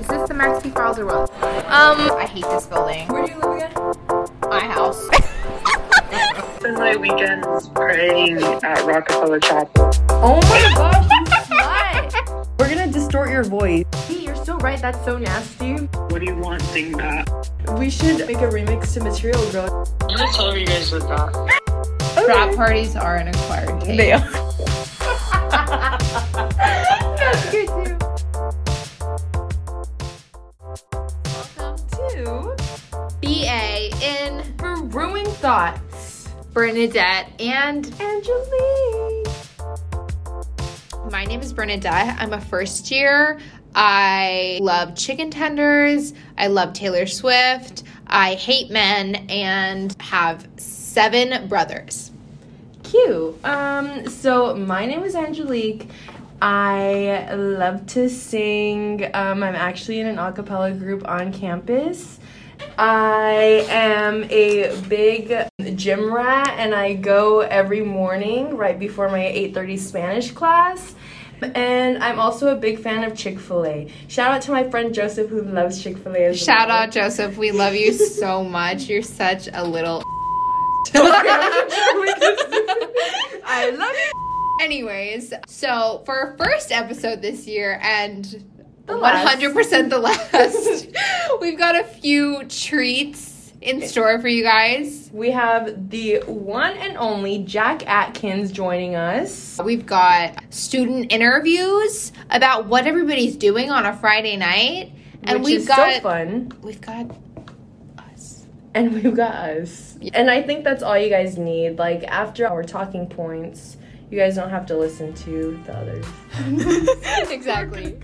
Is this the Maxi Files or what? Um, I hate this building. Where do you live again? My house. spend my weekends praying at Rockefeller Chapel. Oh my gosh, you slut! We're gonna distort your voice. Hey, you're so right. That's so nasty. What do you want? Sing that. We should make a remix to Material Girl. I'm gonna tell you guys with that. Frat parties are an acquired taste. They are. Bernadette and Angelique. My name is Bernadette. I'm a first year. I love chicken tenders. I love Taylor Swift. I hate men and have seven brothers. Cute. Um, so my name is Angelique. I love to sing. Um, I'm actually in an a cappella group on campus. I am a big gym rat and I go every morning right before my 8:30 Spanish class. And I'm also a big fan of Chick-fil-A. Shout out to my friend Joseph who loves Chick-fil-A as Shout well. out, Joseph. We love you so much. You're such a little. I love you. Anyways, so for our first episode this year and The 100% the last, we've got a few treats in store for you guys. We have the one and only Jack Atkins joining us. We've got student interviews about what everybody's doing on a Friday night. And which we've is got so fun. we've got us. And we've got us. And I think that's all you guys need. Like after our talking points, you guys don't have to listen to the others. exactly.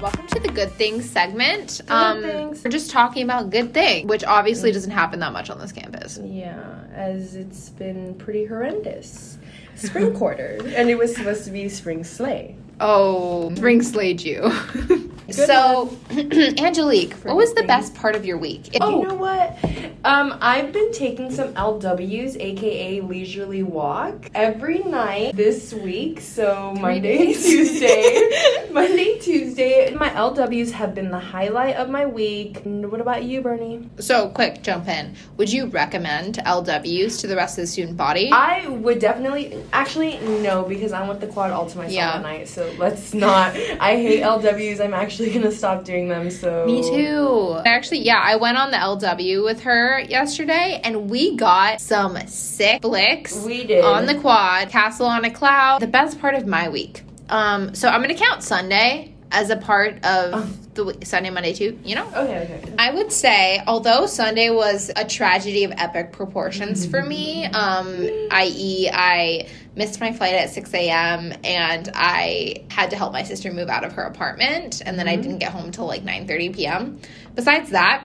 Welcome to the good things segment. um things. we're just talking about good things, which obviously doesn't happen that much on this campus. Yeah, as it's been pretty horrendous. Spring quarter, and it was supposed to be spring sleigh. Oh, spring slayed you. so, Angelique, what was the best part of your week? Oh, you know what? Um, I've been taking some LWs, aka leisurely walk, every night this week. So Monday, days. Tuesday, Monday, Tuesday. My LWs have been the highlight of my week. And what about you, Bernie? so quick jump in. Would you recommend LWs to the rest of the student body? I would definitely, actually, no, because I want the quad all to myself Yeah. at night. So let's not. I hate LWs. I'm actually gonna stop doing them. So Me too. Actually, yeah, I went on the LW with her yesterday and we got some sick flicks We did on the quad, Castle on a Cloud. The best part of my week. Um, so I'm gonna count Sunday as a part of the week, Sunday, Monday, too. You know, Okay, okay. I would say, although Sunday was a tragedy of epic proportions for me, um, i.e., I missed my flight at 6 a.m. and I had to help my sister move out of her apartment, and then I didn't get home till like 9:30 p.m. Besides that,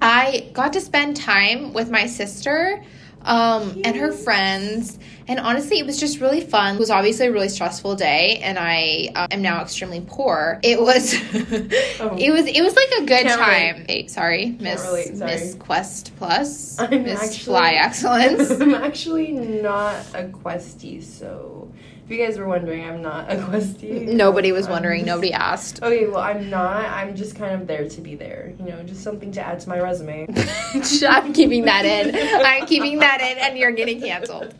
I got to spend time with my sister um, and her friends. And honestly, it was just really fun. It was obviously a really stressful day, and I um, am now extremely poor. It was, it was, it was like a good Can't time. Hey, sorry, Miss sorry. Miss Quest Plus, I'm Miss actually- Fly Excellence. I'm actually not a questie, so if you guys were wondering, I'm not a questie. Nobody was I'm wondering. just- Nobody asked. Okay, well, I'm not. I'm just kind of there to be there. You know, just something to add to my resume. I'm keeping that in. I'm keeping that in, and you're getting canceled.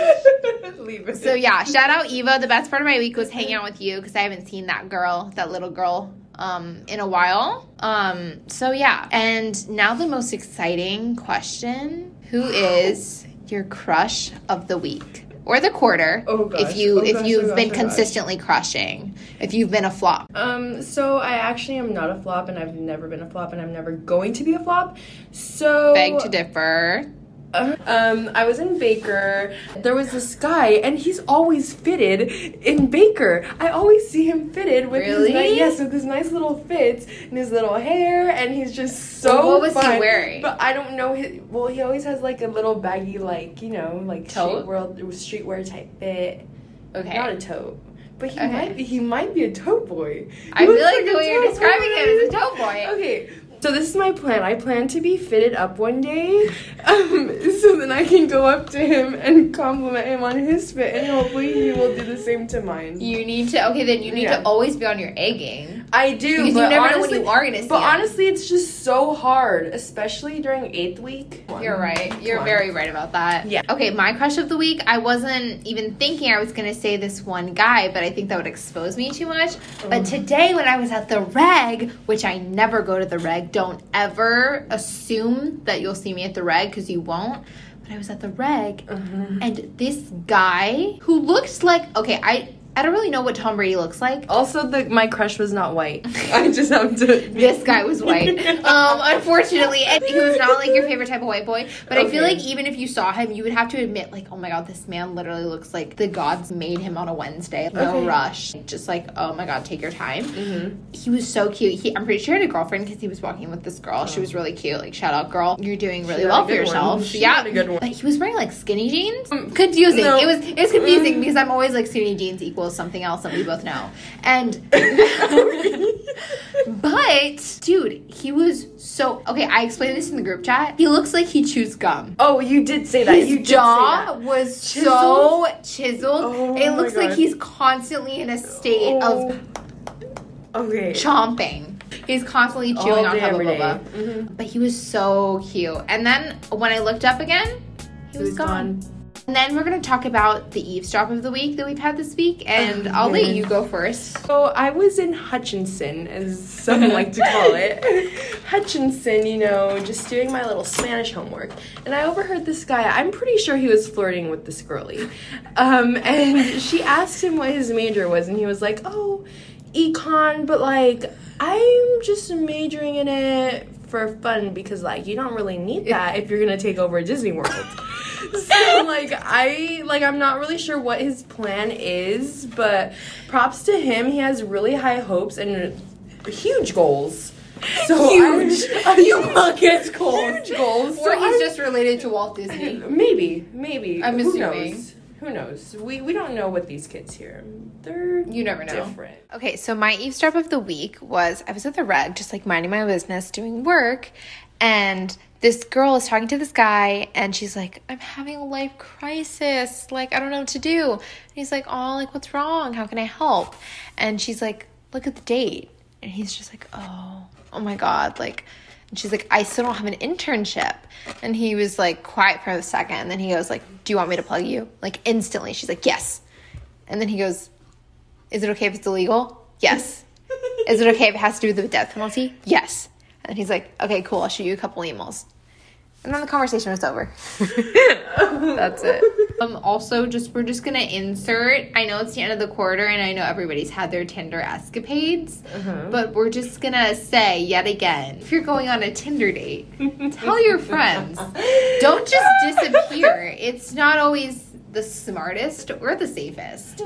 Leave it. So yeah, shout out Eva. The best part of my week was hanging out with you because I haven't seen that girl, that little girl, um, in a while. Um, so yeah, and now the most exciting question: Who is your crush of the week or the quarter? Oh, gosh. if you Oh, if gosh, you've oh, gosh, been oh, consistently crushing, if you've been a flop. Um, so I actually am not a flop, and I've never been a flop, and I'm never going to be a flop. So Beg to differ. Um, I was in Baker. There was this guy, and he's always fitted in Baker. I always see him fitted with Really? his nice, yes, with his nice little fits and his little hair, and he's just so. What was he wearing? But I don't know. His, well, he always has like a little baggy, like you know, like Tote? street world, streetwear type fit. Okay. Not a tote. But he Okay. might be, he might be a tote boy. He I feel like the way you're describing boy. him is a tote boy. Okay, So this is my plan. I plan to be fitted up one day, um, so then I can go up to him and compliment him on his fit, and hopefully he will do the same to mine. You need to. Okay, then you need Yeah. to always be on your A game. I do, Because you never know when honestly, you are gonna But honestly, it's just so hard, especially during eighth week. You're right. You're Come on. very right about that. Yeah. Okay, my crush of the week. I wasn't even thinking I was gonna say this one guy, but I think that would expose me too much. But mm. today, when I was at the reg, which I never go to the reg, don't ever assume that you'll see me at the reg because you won't. But I was at the reg, mm-hmm. and this guy who looked like okay, I I don't really know what Tom Brady looks like. Also, the my crush was not white. I just have to. this guy was white. Um, unfortunately, and he was not like your favorite type of white boy. But I feel like even if you saw him, you would have to admit, like, oh my god, this man literally looks like the gods made him on a Wednesday. No Okay. rush. Just like, oh my god, take your time. Mhm. He was so cute. He, I'm pretty sure he had a girlfriend because he was walking with this girl. She was really cute. Like, shout out, girl. You're doing really She well for yourself. She yeah, had a good one. But he was wearing like skinny jeans. Confusing. no. It was it was confusing Mm. because I'm always like skinny jeans equals something else that we both know. And but dude, he was so okay. I explained this in the group chat. He looks like he chews gum. Oh, you did say that. His you jaw say was so chiseled. Oh it looks like he's constantly in a state that. of Oh. Okay. chomping. He's constantly chewing on Hubba. Bubba. Mhm. But he was so cute. And then when I looked up again, he was, was gone. gone. And then we're gonna talk about the eavesdrop of the week that we've had this week, and Oh, I'll let you go first. So I was in Hutchinson, as some like to call it. Hutchinson, you know, just doing my little Spanish homework, and I overheard this guy. I'm pretty sure he was flirting with this girlie, um, and she asked him what his major was, and he was like, "Oh, econ," but like I'm just majoring in it for fun because like you don't really need that if you're gonna take over Disney World. so like I like I'm not really sure what his plan is, but props to him. He has really high hopes and huge goals. So Huge. I, Humongous goals. Huge goals. Or So he's I'm- just related to Walt Disney. maybe, maybe. I'm Who assuming. knows? Who knows? We we don't know what these kids hear. They're You never know. different. Okay, so my eavesdrop of the week was I was at the reg, just like minding my business, doing work, and this girl is talking to this guy, and she's like, "I'm having a life crisis. Like, I don't know what to do." And he's like, "Oh, like what's wrong? How can I help?" And she's like, "Look at the date," and he's just like, "Oh, oh my god!" Like, and she's like, "I still don't have an internship," and he was like quiet for a second, and then he goes like, "Do you want me to plug you?" Like instantly, she's like, "Yes," and then he goes. Is it okay if it's illegal? Yes. Is it okay if it has to do with the death penalty? Yes. And he's like, okay, cool. I'll shoot you a couple emails. And then the conversation was over. That's it. Um, also, just we're just gonna insert. I know it's the end of the quarter, and I know everybody's had their Tinder escapades, but we're just gonna say yet again: if you're going on a Tinder date, tell your friends. Don't just disappear. It's not always the smartest or the safest.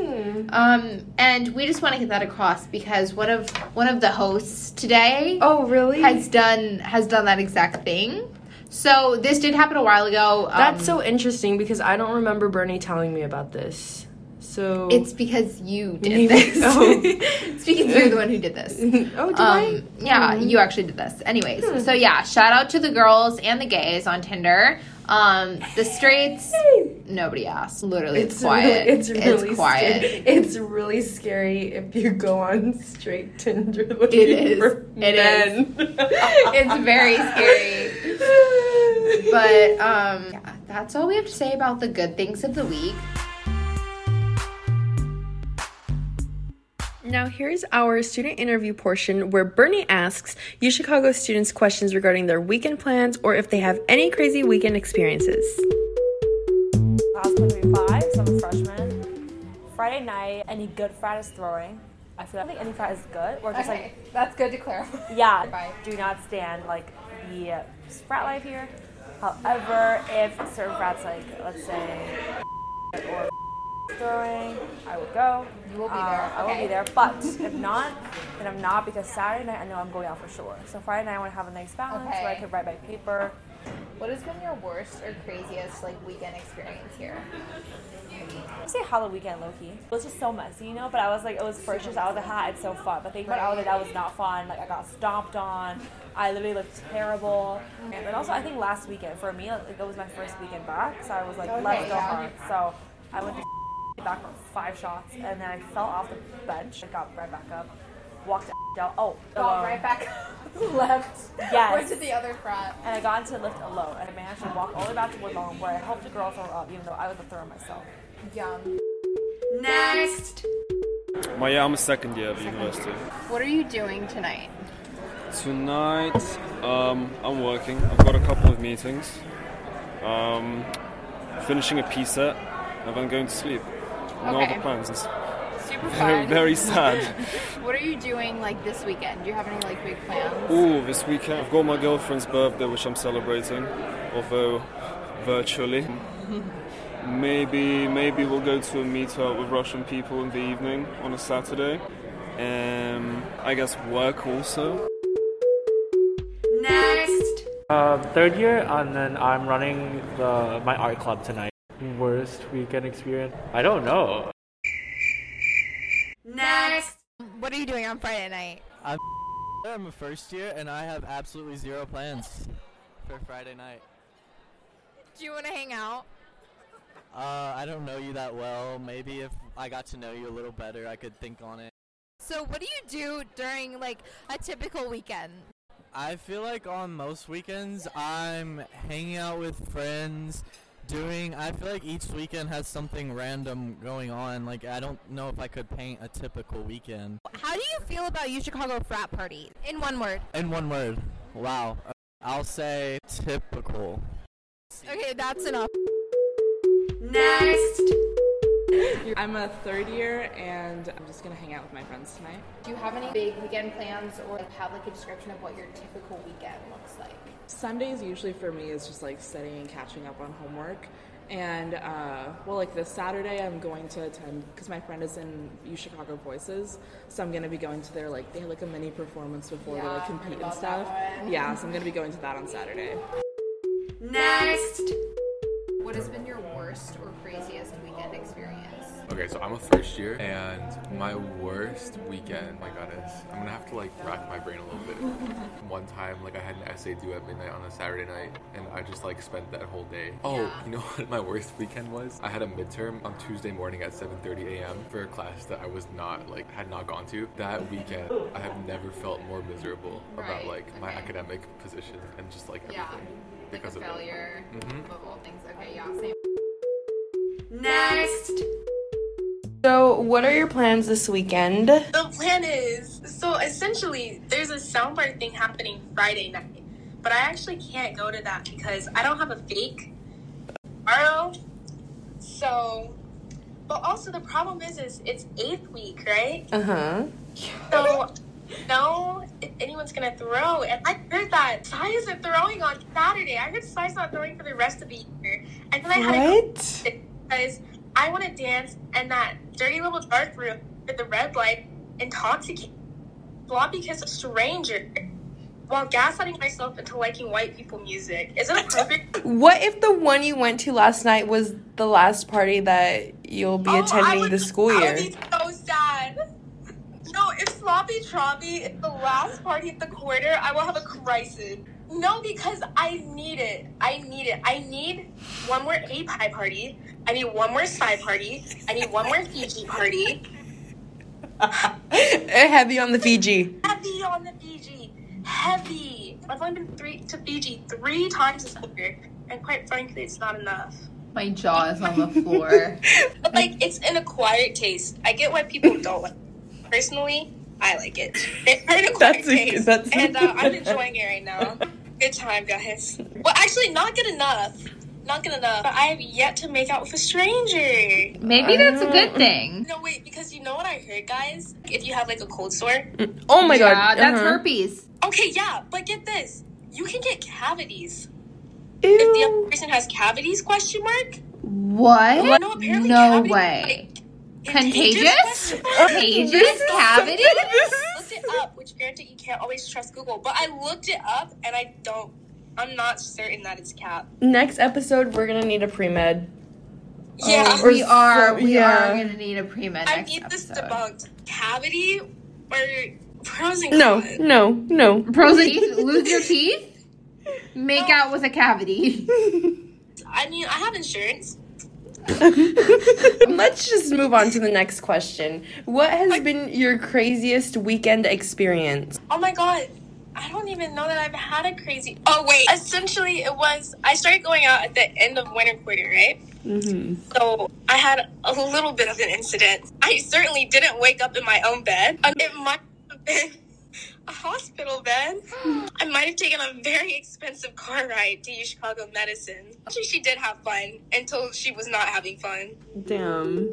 Um, and we just want to get that across because one of one of the hosts today Oh really? has done has done that exact thing. So this did happen a while ago. Um, That's so interesting because I don't remember Bernie telling me about this. So It's because you did Maybe this. so. it's because you're the one who did this. oh, did I? Um, yeah, you actually did this. Anyways, so yeah, shout out to the girls and the gays on Tinder. Um, the straights, nobody asked. Literally, it's, quiet. Really, it's really quiet. Scary. It's really scary if you go on straight Tinder looking It is. for It is. men. It's very scary. But um, yeah, that's all we have to say about the good things of the week. Now, here's our student interview portion where Bernie asks U Chicago students questions regarding their weekend plans or if they have any crazy weekend experiences. Class of 2025, so I'm a freshman. Friday night, any good frat is throwing. I feel like any frat is good, or just like, that's good to clarify. yeah, Bye. do not stand like the frat life here. However, if certain frats like, let's say, or throwing, I would go. You will be Uh, there, I will okay. be there, but if not, then I'm not because Saturday night I know I'm going out for sure. So Friday night I want to have a nice balance where I could write my paper What has been your worst or craziest like weekend experience here? I say Halloween weekend, Loki. It was just so messy, you know. But I was like, it was first years. I was like, ha, it's so fun. But thinking about all that, that was not fun. Like I got stomped on. I literally looked terrible. And then also, I think last weekend for me, like, it was my first weekend back, so I was like, let's go yeah. hard. So I went to back for five shots, and then I fell off the bench. I got right back up, walked down. Oh, Got alone. right back left. Yes. Went to the other frat. And I got into the lift alone, and I managed to walk all the way back to Woodlawn, where I helped a girl throw up, even though I was the thrower myself. Yum. Next. My yeah, I'm a second year of university. What are you doing tonight? Tonight, um, I'm working. I've got a couple of meetings. Um, finishing a P set, and then going to sleep. No Okay. other plans. It's very, fun. very sad. What are you doing like this weekend? Do you have any like big plans? Ooh, this weekend I've got my girlfriend's birthday, which I'm celebrating, although virtually. Maybe, maybe we'll go to a meetup with Russian people in the evening on a Saturday. Um, I guess work also. Next. Uh, third year, and then I'm running the my art club tonight. Worst weekend experience? I don't know. Next. What are you doing on Friday night? I'm I'm a first year and I have absolutely zero plans for Friday night. Do you want to hang out? Uh, I don't know you that well. Maybe if I got to know you a little better, I could think on it. So what do you do during like a typical weekend? I feel like on most weekends, I'm hanging out with friends, doing. I feel like each weekend has something random going on. Like I don't know if I could paint a typical weekend. How do you feel about U Chicago frat party? In one word. In one word, wow. I'll say typical. Okay, that's enough. Next. I'm a third year and I'm just gonna hang out with my friends tonight. Do you have any big weekend plans or like, have like a description of what your typical weekend looks like? Sundays usually for me is just like studying and catching up on homework. And uh, well, like this Saturday, I'm going to attend because my friend is in U Chicago Voices, so I'm gonna be going to their like they have like a mini performance before they like compete and stuff. Yeah, so I'm gonna be going to that on Saturday. Next. What has been your worst or craziest weekend? Okay, so I'm a first year, and my worst weekend, my goodness, I'm gonna have to like rack my brain a little bit. One time, like I had an essay due at midnight on a Saturday night, and I just like spent that whole day. Oh, Yeah. you know what my worst weekend was? I had a midterm on Tuesday morning at 7:30 a.m. for a class that I was not like had not gone to. That weekend, I have never felt more miserable about Right, like my academic position and just like everything Yeah. because like a of it. failure Mhm. of all things. Okay, yeah, same. Next. So, what are your plans this weekend? The plan is so essentially there's a soundbar thing happening Friday night, but I actually can't go to that because I don't have a fake tomorrow. So, but also the problem is is it's eighth week, right? Uh huh. So no, if anyone's gonna throw, and I heard that Sai isn't throwing on Saturday. I heard Sai's not throwing for the rest of the year, and then I had What? because I want to dance in that dirty little dark room with the red light, intoxicate, floppy kiss a stranger, while gaslighting myself into liking white people music. Is it appropriate? What if the one you went to last night was the last party that you'll be Oh, attending would- this school year? I would be so sad. No, if Sloppy Troppy is the last party at the quarter, I will have a crisis. No, because I need it. I need it. I need one more A pie party. I need one more spy party. I need one more Fiji party. Eh, heavy on the Fiji. Heavy on the Fiji. Heavy. I've only been three to Fiji three times this year, and quite frankly, it's not enough. My jaw is on the floor. But like, it's an acquired taste. I get why people don't like. it. Personally, I like it. It's an acquired That's a- taste, that's- and uh, I'm enjoying it right now. Good time, guys. Well, actually, not good enough. Not good enough. But I have yet to make out with a stranger. Maybe that's a good thing. No, wait, because you know what I heard, guys? If you have like a cold sore. Oh my yeah, god. that's uh-huh. herpes. Okay, yeah, but get this. You can get cavities. If the other person has cavities, question mark? What? No, apparently no cavities, way. like, Contagious? question? Contagious cavities? looked it up, which granted you can't always trust Google, but I looked it up and I don't I'm not certain that it's cap. Next episode, we're gonna need a pre med. Yeah. Oh, or we are so- we yeah. are gonna need a pre med I next need this debunked. Cavity or pros and No, cons? no, no. Pros and teeth, lose your teeth, make out with a cavity. I mean, I have insurance. Let's just move on to the next question. What has been your craziest weekend experience? Oh my god. I don't even know that I've had a crazy. Oh wait. Essentially, it was. I started going out at the end of winter quarter, right? Mm-hmm. So I had a little bit of an incident. I certainly didn't wake up in my own bed. It might have been a hospital bed. I might have taken a very expensive car ride to U Chicago Medicine. Actually, she did have fun until she was not having fun. Damn.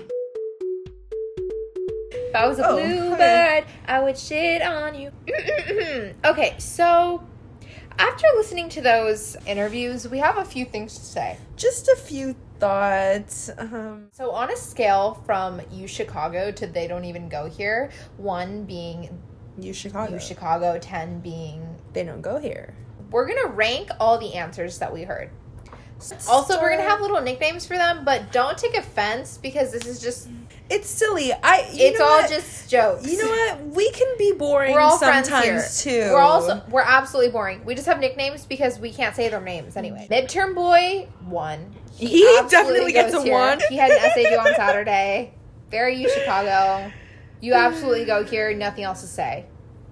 If I was a Oh, bluebird, I would shit on you. okay, so after listening to those interviews, we have a few things to say. Just a few thoughts. Um, So, on a scale from U Chicago to they don't even go here, one being U Chicago. U Chicago, 10 being They don't go here. we're gonna rank all the answers that we heard. Also, we're gonna have little nicknames for them, but don't take offense because this is just It's silly. I. You it's all what? just jokes. You know what? We can be boring We're all sometimes friends here. too. We're also we're absolutely boring. We just have nicknames because we can't say their names anyway. Mm-hmm. Midterm boy one. He absolutely definitely gets a here. one. He had an essay due on Saturday. Very U Chicago. You absolutely go here. Nothing else to say.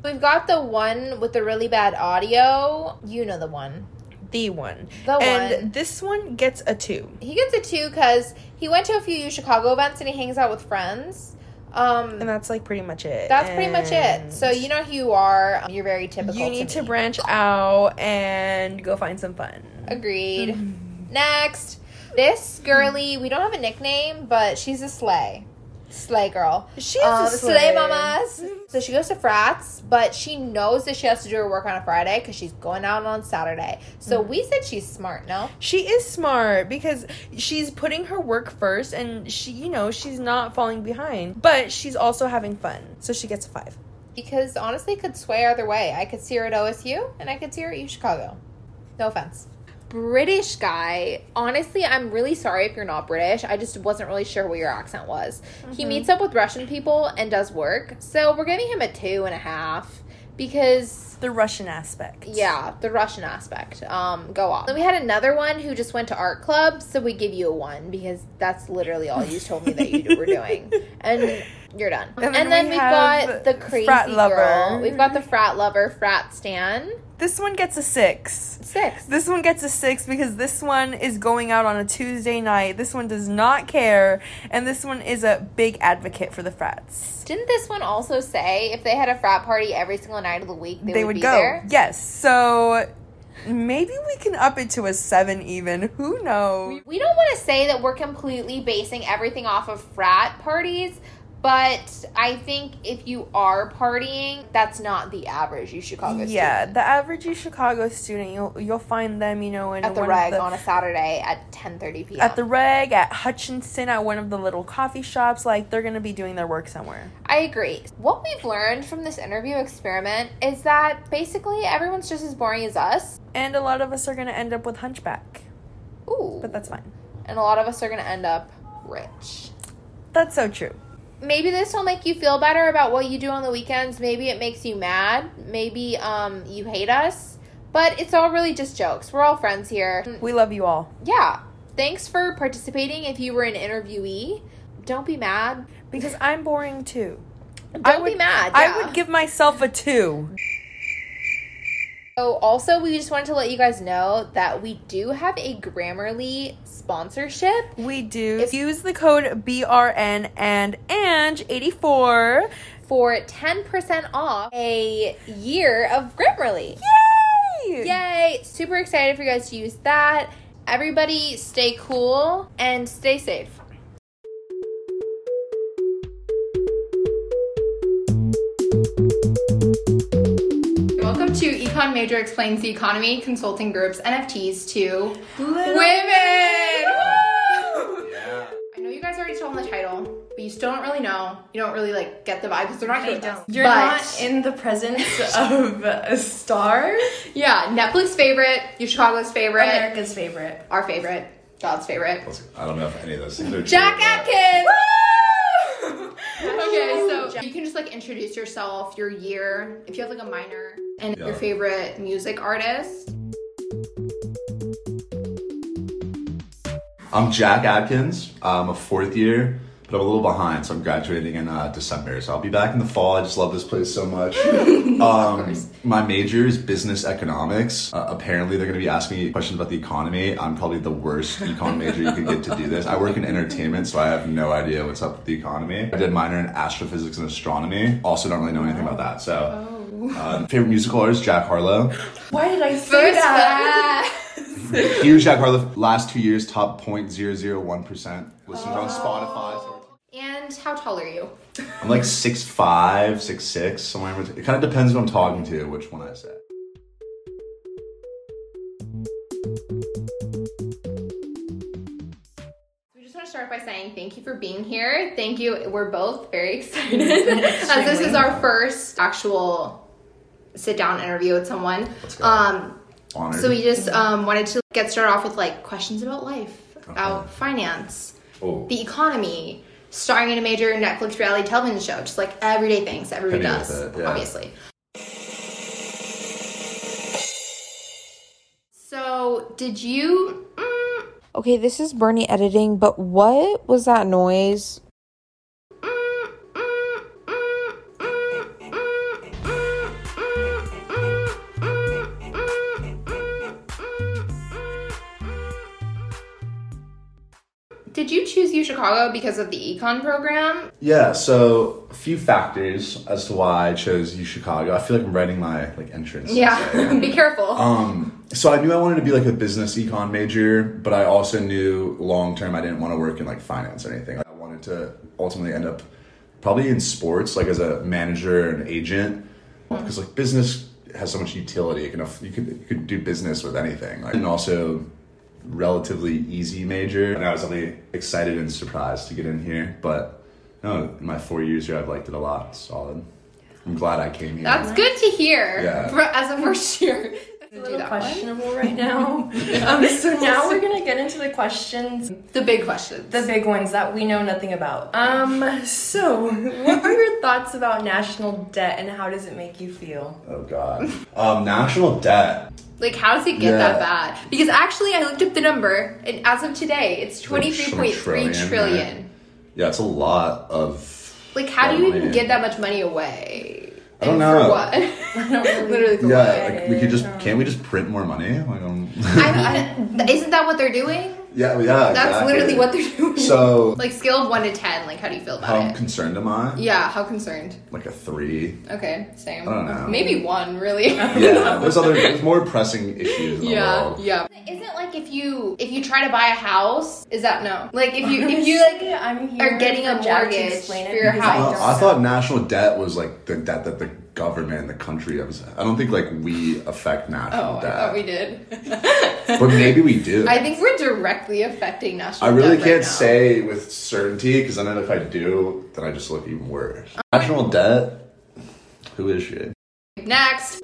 We've got the one with the really bad audio. You know the one. the one. The and one. this one gets a two. He gets a two because he went to a few Chicago events and he hangs out with friends. Um, And that's like pretty much it. that's pretty much it. So you know who you are. You're very typical. you need to me. branch out and go find some fun. Agreed. Next, this girly, we don't have a nickname, but she's a slay. Slay girl. She's Um, a slay slay. mamas. So she goes to frats, but she knows that she has to do her work on a Friday because she's going out on Saturday. So we said she's smart, no? She is smart because she's putting her work first and she, you know, she's not falling behind. But she's also having fun. So she gets a five. Because honestly, it could sway either way. I could see her at OSU, and I could see her at U Chicago. No offense. British guy. Honestly, I'm really sorry if you're not British. I just wasn't really sure what your accent was. He Mhm. meets up with Russian people and does work. So we're giving him a two and a half because The Russian aspect. yeah, the Russian aspect. Um, go off. Then we had another one who just went to art club, so we give you a one because that's literally all you told me that you were doing, and you're done. And And then we we've have got the crazy girl. We've got the frat lover, frat stan. This one gets a six. Six. This one gets a six because this one is going out on a Tuesday night. This one does not care. And this one is a big advocate for the frats. Didn't this one also say if they had a frat party every single night of the week, they, They, would, would go. there? Yes. So maybe we can up it to a seven even. Who knows? We don't want to say that we're completely basing everything off of frat parties, but I think if you are partying, that's not the average U Chicago Yeah, student. the average U Chicago student, you'll you'll find them, you know, in At the reg the, on a Saturday at 10:30 p.m. at the reg at Hutchinson at one of the little coffee shops. Like they're gonna be doing their work somewhere. I agree. What we've learned from this interview experiment is that basically everyone's just as boring as us. And a lot of us are gonna end up with hunchback, Ooh. but that's fine. And a lot of us are going to end up rich. That's so true. Maybe this will make you feel better about what you do on the weekends. Maybe it makes you mad. Maybe um, you hate us. But it's all really just jokes. We're all friends here. We love you all. Yeah. Thanks for participating. If you were an interviewee, don't be mad. Because I'm boring too. Don't be mad. I would give myself a two. So, also, we just wanted to let you guys know that we do have a Grammarly sponsorship. We do. Use the code BRN and Ange84 for 10% off a year of Grammarly. Yay! Yay! Super excited for you guys to use that. Everybody stay cool and stay safe. Econ Major Explains the Economy Consulting Group's NFTs to women. Woo! I know you guys already told them the title, but you still don't really know. You don't really like get the vibe because they're not here. with us. You're But- not in the presence of a star. Yeah, Netflix favorite, U Chicago's favorite, America's favorite, our favorite, God's favorite. I don't know if any of those things are Jack true, but- Atkins. okay, so you can just like introduce yourself, your year, if you have like a minor, and Yeah. your favorite music artist. I'm Jack Atkins. I'm a fourth year, but I'm a little behind, so I'm graduating in uh, December. So I'll be back in the fall. I just love this place so much. um, my major is business economics. Uh, apparently, they're going to be asking me questions about the economy. I'm probably the worst econ major you could get to do this. I work in entertainment, so I have no idea what's up with the economy. I did minor in astrophysics and astronomy. Also, don't really know anything about that. So, uh, favorite musical artist Jack Harlow. Why did I say First that? Huge Jack Harlow. Last two years, top 0.001 percent listeners on Spotify. So And how tall are you? I'm like six five, six six, somewhere. in between. It kind of depends who I'm talking to, which one I say. We just want to start by saying thank you for being here. Thank you. We're both very excited as this is our first actual sit down interview with someone. Um, Honored. so we just um, wanted to get started off with like questions about life, about finance, Oh. the economy, starring in a major Netflix reality television show, just like everyday things everybody Hit me with does, it, yeah. obviously. So, did you? mm, Okay, this is Bernie editing, but what was that noise? Did you choose U Chicago because of the econ program? Yeah, so a few factors as to why I chose U Chicago. I feel like I'm writing my like entrance. Yeah, be careful. Um, so I knew I wanted to be like a business econ major, but I also knew long term I didn't want to work in like finance or anything. I wanted to ultimately end up probably in sports, like as a manager and agent, because like business has so much utility. You can you could you could do business with anything, like, and also relatively easy major. And I was really excited and surprised to get in here, but no, in my four years here, I've liked it a lot. It's solid. I'm glad I came here. That's good to hear Yeah. for, as a first year. It's a little questionable right now. um, so now we're gonna get into the questions, the big questions, the big ones that we know nothing about. Um, so what are your thoughts about national debt and how does it make you feel? Oh God. Um, national debt. Like, how does it get Yeah. that bad? Because actually, I looked up the number, and as of today, it's Like, 23.3 trillion, trillion. right? Yeah, it's a lot of. Like, how do you Yeah, even get that much money away? I don't And know. For what? Literally Yeah, like we could just can't we just print more money? Like, um, I mean, isn't that what they're doing? Yeah, oh, yeah. That's exactly. literally what they're doing. So- like, scale of 1 to 10, like, how do you feel about it? How it? concerned am I? Yeah, how concerned? Like a three. Okay, same. I don't know. Maybe one, really. Yeah, there's other there's more pressing issues in the yeah, world. yeah. Isn't like if you if you try to buy a house, is that no? Like if you if you like I'm here are getting a for Jack to mortgage for your because I house. Oh, I thought national debt was like the debt that the government and the country was. I don't think like we affect national Oh, I debt, thought we did. but maybe we do. I think we're directly affecting national. I really can't right say with certainty because then if I do, then I just look even worse. Oh, national debt. Who is she? Next,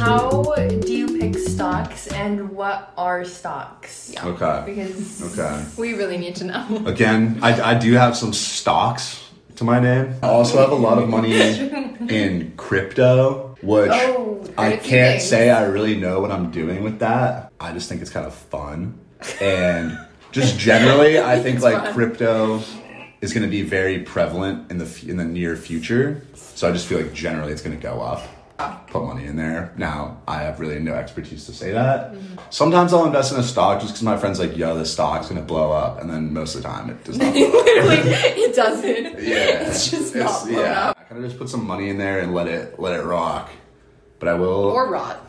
How do you pick stocks and what are stocks? Okay. Because Okay. we really need to know. Again, I, I do have some stocks to my name. I also have a lot of money in crypto, which Oh, I quite a few can't things. say I really know what I'm doing with that. I just think it's kind of fun. And just generally, I think It's like fun. crypto is going to be very prevalent in the f- in the near future. So I just feel like generally it's going to go up. Put money in there. Now I have really no expertise to say that. Mm-hmm. Sometimes I'll invest in a stock just because my friend's like, "Yo, this stock's gonna blow up," and then most of the time it does not. Literally, it doesn't. Yeah, It's just not blown yeah. up. I kind of just put some money in there and let it let it rock. But I will. Or rot.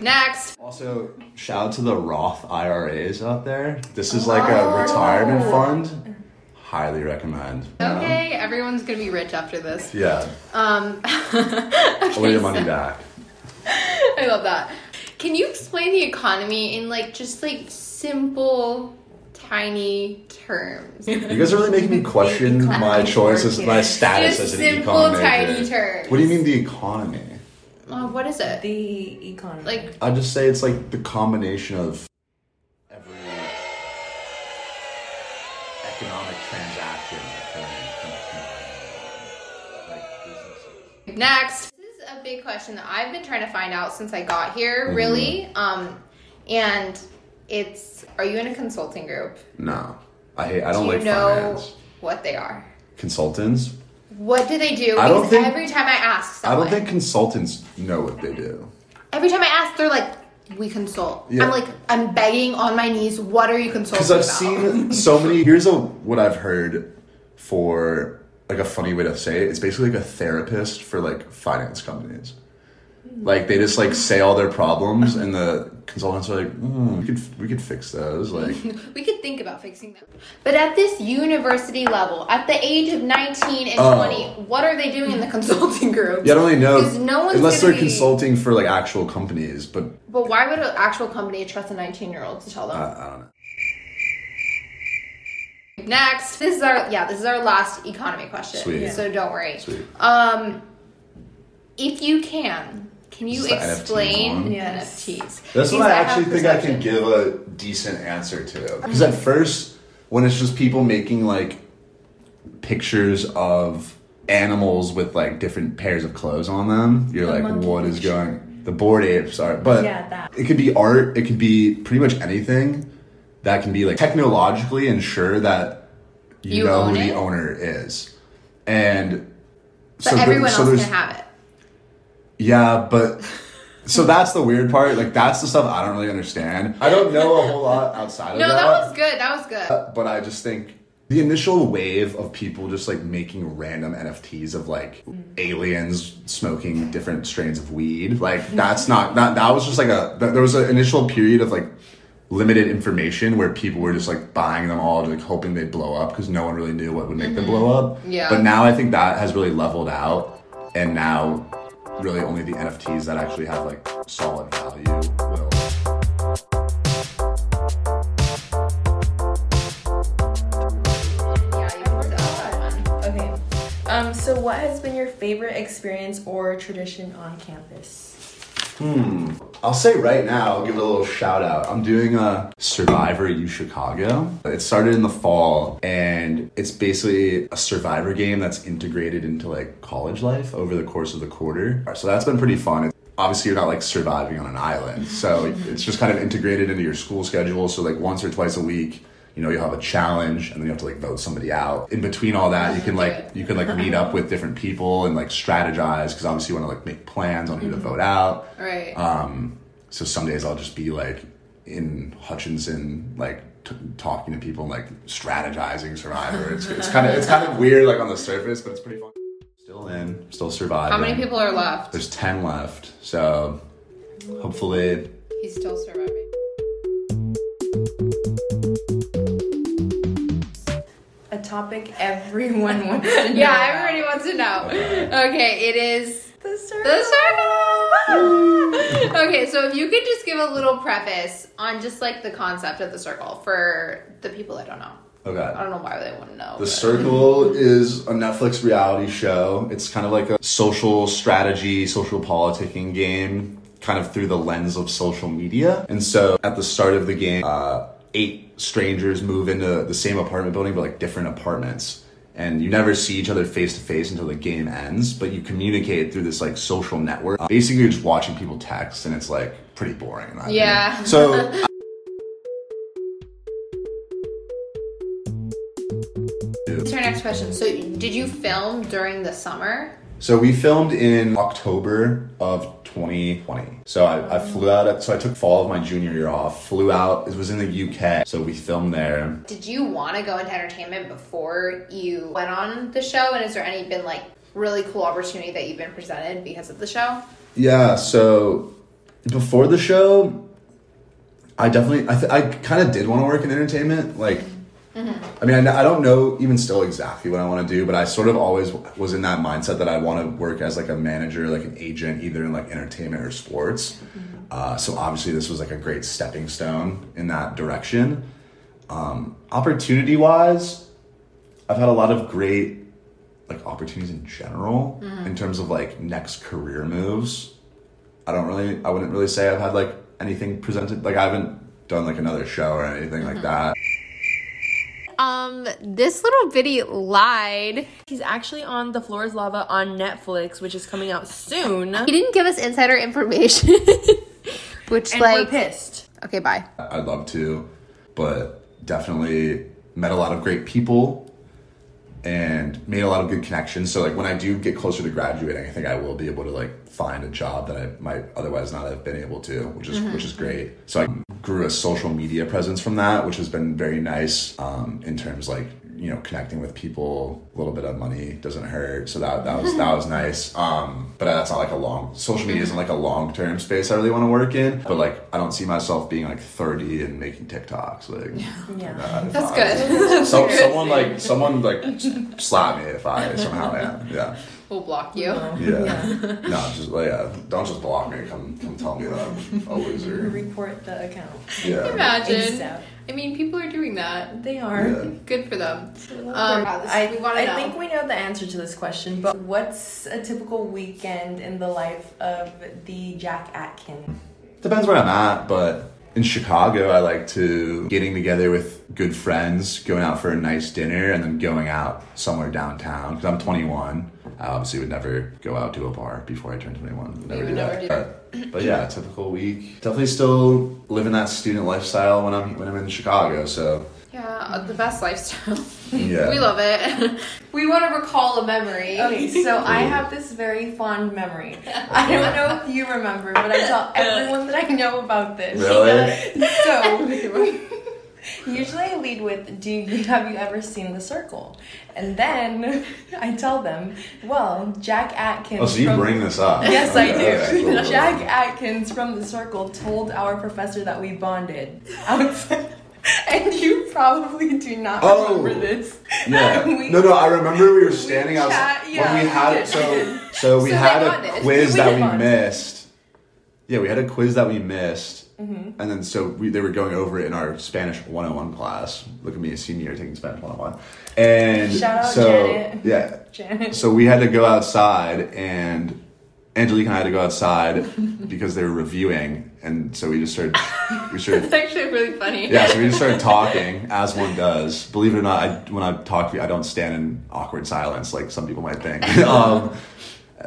Next. also, shout out to the Roth IRAs out there. This is like a retirement Oh. fund. Highly recommend. you know? Okay, everyone's gonna be rich after this. Yeah. Um, I'll okay, get your money so- back. I love that. Can you explain the economy in like just like simple, tiny terms? You guys are really making me question my choices, as my status Just as an simple, econ major. tiny terms. What do you mean the economy? Oh, what is it? The economy. Like I just say it's like the combination of Next, this is a big question that I've been trying to find out since I got here, Mhm. really. Um, and it's are you in a consulting group? No, I hate. I don't do you like know finance. what they are? Consultants. What do they do? I don't think- every time I ask I don't think consultants know what they do. every time I ask, they're like, "We consult." Yeah. I'm like, I'm begging on my knees. What are you consulting Because I've about? seen so many. Here's a, what I've heard for like a funny way to say it. It's basically like a therapist for like finance companies. Like they just like say all their problems, and the consultants are like, mm, "We could we could fix those." Like we could think about fixing them. But at this university level, at the age of 19 and Oh. 20, what are they doing in the consulting group? yeah, I don't really know no one's unless they're be- consulting for like actual companies. But But why would an actual company trust a 19 year old to tell them? I, I don't know. Next, this is our yeah, this is our last economy question. Sweet. So don't worry. Sweet. Um, if you can, can you Is this the NFTs explain one? NFTs? That's what I have actually think I can give a decent answer to. Because at first, when it's just people making like pictures of animals with like different pairs of clothes on them, you're The like, monkey what is picture. going? The Bored Apes are, but Yeah, that. it could be art. It could be pretty much anything that can be like technologically ensure that you, You know own who the it? owner is, and But there- everyone so else there's- can have it. yeah, but so that's the weird part. Like that's the stuff I don't really understand. I don't know a whole lot outside of No, that. No, that was good. That was good. Uh, but I just think the initial wave of people just like making random NFTs of like mm. aliens smoking different strains of weed, like that's not that that was just like a there was an initial period of like limited information where people were just like buying them all, like hoping they'd blow up because no one really knew what would make them Mhm. blow up. Yeah. But now I think that has really leveled out, and now really only the NFTs that actually have like solid value will. Okay. Um, so what has been your favorite experience or tradition on campus? Hmm. I'll say right now, I'll give it a little shout out. I'm doing a Survivor U Chicago. It started in the fall, and it's basically a Survivor game that's integrated into like college life over the course of the quarter. So that's been pretty fun. Obviously, you're not like surviving on an island, so it's just kind of integrated into your school schedule. So like once or twice a week, you know, you'll have a challenge, and then you have to like vote somebody out. In between all that, you can like you can like meet up with different people and like strategize because obviously you want to like make plans on who to vote out. Right. Um, so some days I'll just be like in Hutchinson, like t- talking to people and like strategizing Survivor. It's it's kind of it's kind of weird like on the surface, but it's pretty fun. Still in, still surviving. How many people are left? There's ten left, so hopefully. He's still surviving. Topic everyone wants to know. Yeah, everybody wants to know. Okay, it is the circle. The circle. okay, so if you could just give a little preface on just like the concept of the circle for the people that don't know. Okay. I don't know why they want to know. The Circle is a Netflix reality show. It's kind of like a social strategy, social politicking game, kind of through the lens of social media. And so at the start of the game, uh, eight strangers move into the same apartment building, but like different apartments. And you never see each other face to face until the game ends, but you communicate through this like social network. Basically, you're just watching people text, and it's like pretty boring. in my opinion. Yeah. So What's our next question? So, did you film during the summer? So we filmed in October of 2020. So I, I flew out. At, so I took fall of my junior year off. Flew out. It was in the UK. So we filmed there. Did you want to go into entertainment before you went on the show? And has there any been like really cool opportunity that you've been presented because of the show? Yeah. So before the show, I definitely. I th- I kind of did want to work in entertainment. Like. I mean, I, I don't know even still exactly what I want to do, but I sort of always was in that mindset that I want to work as like a manager, like an agent, either in like entertainment or sports. Uh, so obviously, this was like a great stepping stone in that direction. Um, opportunity wise, I've had a lot of great like opportunities in general Mhm. in terms of like next career moves. I don't really, I wouldn't really say I've had like anything presented. Like I haven't done like another show or anything like that. Um, this little bitty lied. He's actually on The Floor is Lava on Netflix, which is coming out soon. He didn't give us insider information, which And we're like pissed. Okay, bye. I'd love to, but definitely met a lot of great people and made a lot of good connections. So like when I do get closer to graduating, I think I will be able to like find a job that I might otherwise not have been able to, which is Mhm. which is great. So I grew a social media presence from that, which has been very nice um, in terms like you know connecting with people. A little bit of money doesn't hurt, so that that was that was nice. Um, but that's not like a long social media isn't like a long term space I really want to work in. But like I don't see myself being like thirty and making TikToks. Like Yeah. that. That's good. So, That's someone good. like someone like slap me if I somehow am. Yeah. We'll block you. Yeah. no, just like yeah. Don't just block me. Come come tell me that I'm a loser. Report the account. Yeah. Imagine. ASAP. I mean, people are doing that. They are. Yeah. Good for them. Um, I, we want to I know. think we know the answer to this question, but what's a typical weekend in the life of the Jack Atkin? Depends where I'm at, but in Chicago, I like to getting together with good friends, going out for a nice dinner, and then going out somewhere downtown. Because I'm 21, I obviously would never go out to a bar before I turned 21. Would never would do never that. do But, but yeah, typical week. Definitely still living that student lifestyle when I'm when I'm in Chicago. So Yeah, uh, the best lifestyle. Yeah. we love it. we want to recall a memory. Okay, so I have this very fond memory. I don't know if you remember, but I tell everyone that I know about this. Really? So usually I lead with, "Do you have you ever seen The Circle?" And then I tell them, "Well, Jack Atkins." Oh, so you from- bring this up. Yes, I do. okay, cool, cool, Jack. Atkins from The Circle told our professor that we bonded outside. And you probably do not Oh. remember this. Yeah. We- no, no. I remember we were standing chat- outside when yeah, we we had so we so we So had a bonded. quiz We that we bond. missed. Yeah, we had a quiz that we missed, Mhm. and then so we, they were going over it in our Spanish 101 class. Look at me, a senior taking Spanish 101, and Shout out so Janet. yeah, Janet. so we had to go outside, and Angelique and I had to go outside because they were reviewing, and so we just started we started It's actually really funny. yeah, so we just started talking as one does. Believe it or not, I, when I talk, to you, I don't stand in awkward silence like some people might think. um,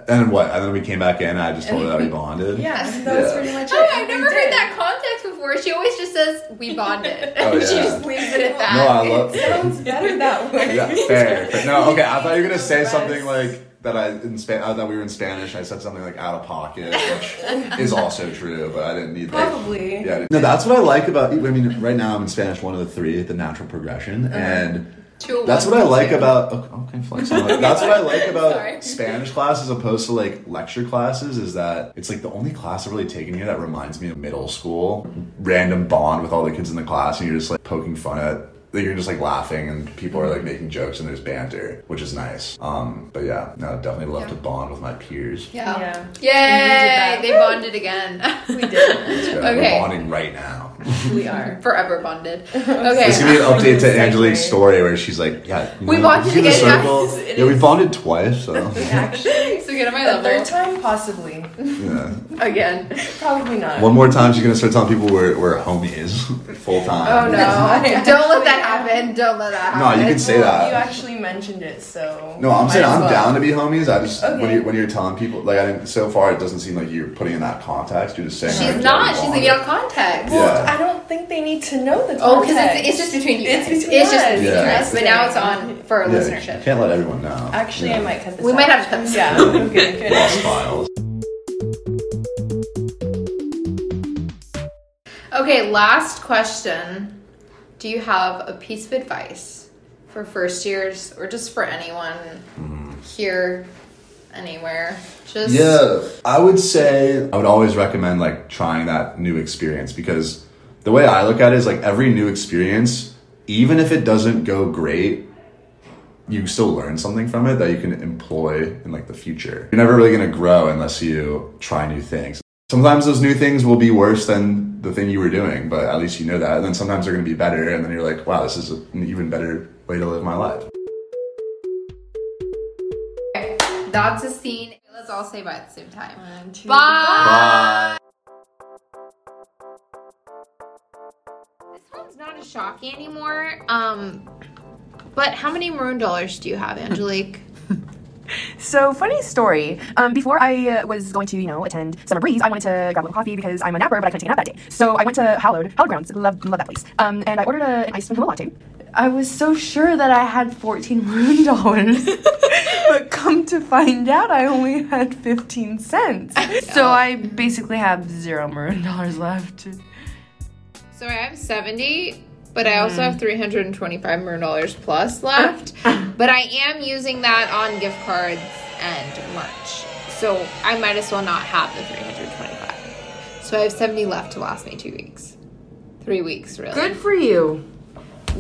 and what? And then we came back in. and I just told her that we bonded. Yeah, that was pretty much it. Oh, I've never heard that context before. She always just says, we bonded. Oh, she just leaves it at that. No, I love. Sounds better that way. Yeah, fair. fair. No, okay. I thought you were gonna say something like that. I in Span. I thought we were in Spanish. I said something like out of pocket, which is also true, but I didn't need like. Probably. Yeah. No, that's what I like about. I mean, right now I'm in Spanish one of the three, the natural progression, Uh-huh. and Two, that's what I like two. about. Okay, okay flex. That's what I like about Spanish class as opposed to like lecture classes. Is that it's like the only class I've really taken here that reminds me of middle school. Random bond with all the kids in the class, and you're just like poking fun at. Like you're just like laughing and people are like making jokes and there's banter, which is nice. Um, but yeah, no, I'd definitely love to bond with my peers. Yeah. Yeah. Yay! They bonded again. We did. Let's go. We're bonding right now. We are. Forever bonded. Okay. It's gonna be an update to Angelique's story where she's like, "Yeah, We know, bonded you the again, circle? it Yeah, we bonded twice, so Actually, So get on my the third time, possibly. Yeah. Again. Probably not. One more time, she's gonna start telling people where where we're homies full time. Oh no. Don't let that happen. Don't let that happen. No, you can say Well, that. You actually mentioned it, so. No, I'm saying I'm well. down to be homies. I just when Okay. you when you're telling people like I didn't, so far it doesn't seem like you're putting in that context. You're just saying She's not. yeah, She's bonded. leaving out context. Yeah. I don't think they need to know the context. Oh, because it's, it's just between you It's guys. between it's just us. between Yeah. us. But now it's on for Yeah, listenership. you can't let everyone know. Actually, Yeah. I might cut this We out. might have to cut this Yeah, out. okay. Lost files. Okay, last question. Do you have a piece of advice for first years or just for anyone hmm. here, anywhere? Just Yeah, I would say I would always recommend like trying that new experience because the way I look at it is like every new experience, even if it doesn't go great, you still learn something from it that you can employ in like the future. You're never really gonna grow unless you try new things. Sometimes those new things will be worse than the thing you were doing, but at least you know that. And then sometimes they're going to be better, and then you're like, wow, this is an even better way to live my life. That's a scene. Let's all say bye at the same time. two, bye. This one's not as shocking anymore. Um, but how many maroon dollars do you have, Angelique? So, funny story. Um, before I uh, was going to, you know, attend Summer Breeze, I wanted to grab a little coffee because I'm a napper, but I couldn't take a nap that day. So I went to Hallowed, Hallowed Grounds. Love, love that place. Um, and I ordered a, an iced vanilla latte. I was so sure that I had 14 maroon dollars, but come to find out, I only had 15 cents. So I basically have zero maroon dollars left. So I have 70, but I also have 325 maroon dollars plus left. but I am using that on gift cards and merch. So I might as well not have the 325. So I have 70 left to last me two weeks. Three weeks, really. Good for you.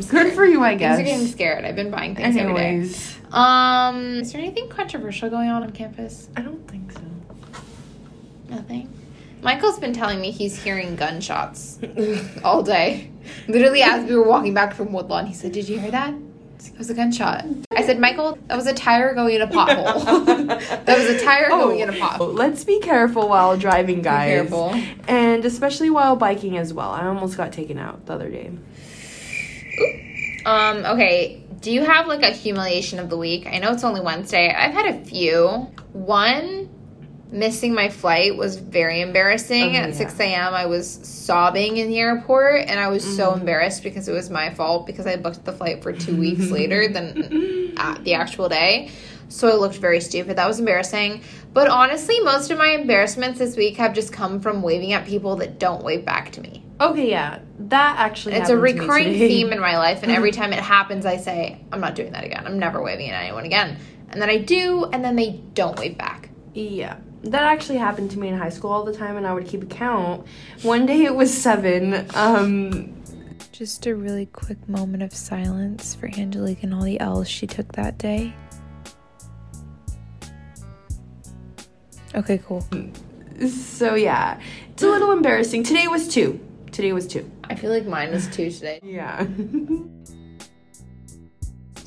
Good for you, I guess. Things are getting scared. I've been buying things every day. Anyways, Um, is there anything controversial going on on campus? I don't think so. Nothing. Michael's been telling me he's hearing gunshots all day. Literally, as we were walking back from Woodlawn, he said, "Did you hear that? It was a gunshot." I said, "Michael, that was a tire going in a pothole. that was a tire going in a pothole." Let's be careful while driving, guys. careful. And especially while biking as well. I almost got taken out the other day. Um, okay. Do you have like a humiliation of the week? I know it's only Wednesday. I've had a few. One, missing my flight was very embarrassing. Oh, At 6 a.m., I was sobbing in the airport, and I was so Mm-hmm. embarrassed because it was my fault because I booked the flight for two weeks later than at the actual day. So I looked very stupid. That was embarrassing. But honestly, most of my embarrassments this week have just come from waving at people that don't wave back to me. Okay, yeah. That actually It's a happened to me recurring theme in my life, and every time it happens, I say, I'm not doing that again. I'm never waving at anyone again. And then I do, and then they don't wave back. Yeah. That actually happened to me in high school all the time, and I would keep a count. One day it was seven. Um, Just a really quick moment of silence for Angelique and all the L's she took that day. Okay, cool. so yeah, it's a little embarrassing. Today was two. Today was two. I feel like mine was two today. Yeah.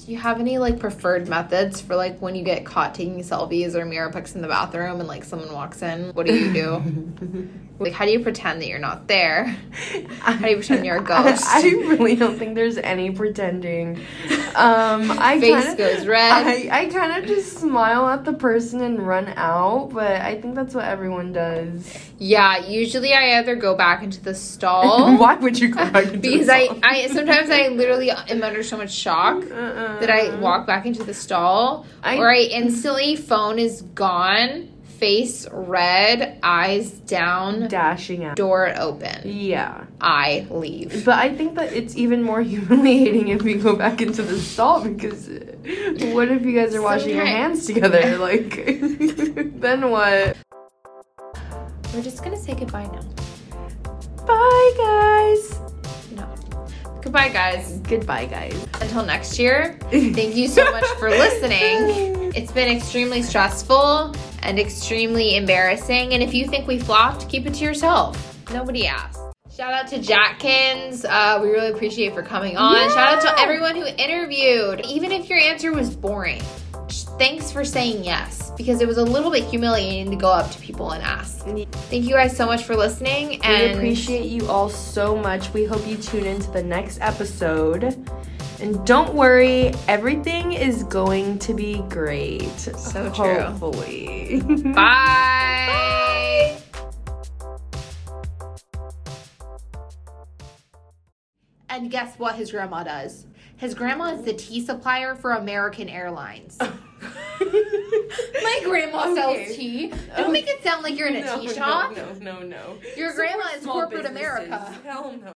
Do you have any like preferred methods for like when you get caught taking selfies or mirror pics in the bathroom and like someone walks in? What do you do? like, how do you pretend that you're not there? How do you pretend you're a ghost? I, I really don't think there's any pretending. Um, I Face kinda, goes red. I, I kind of just smile at the person and run out, but I think that's what everyone does. Yeah, usually I either go back into the stall. Why would you go back into because the I, stall? I sometimes I literally am under so much shock that I walk back into the stall, I- or I instantly phone is gone, face red, eyes down, dashing out, door open. Yeah. I leave. But I think that it's even more humiliating if we go back into the stall because what if you guys are washing your hands together? Like, then what? We're just gonna say goodbye now. Bye, guys. Goodbye, guys. Goodbye, guys. Until next year, thank you so much for listening. It's been extremely stressful and extremely embarrassing. And if you think we flopped, keep it to yourself. Nobody asked. Shout out to Jackkins. Uh, we really appreciate you for coming on. Shout out to everyone who interviewed. Even if your answer was boring, thanks for saying yes because it was a little bit humiliating to go up to people and ask. Thank you guys so much for listening. and We And appreciate you all so much. We hope you tune into the next episode. And don't worry, everything is going to be great. So true. Hopefully. Bye. And guess what his grandma does? His grandma is the tea supplier for American Airlines. My grandma Okay. sells tea. Don't make it sound like you're in a No, tea shop. No, no, no. no. Your grandma is corporate businesses. America. Hell no.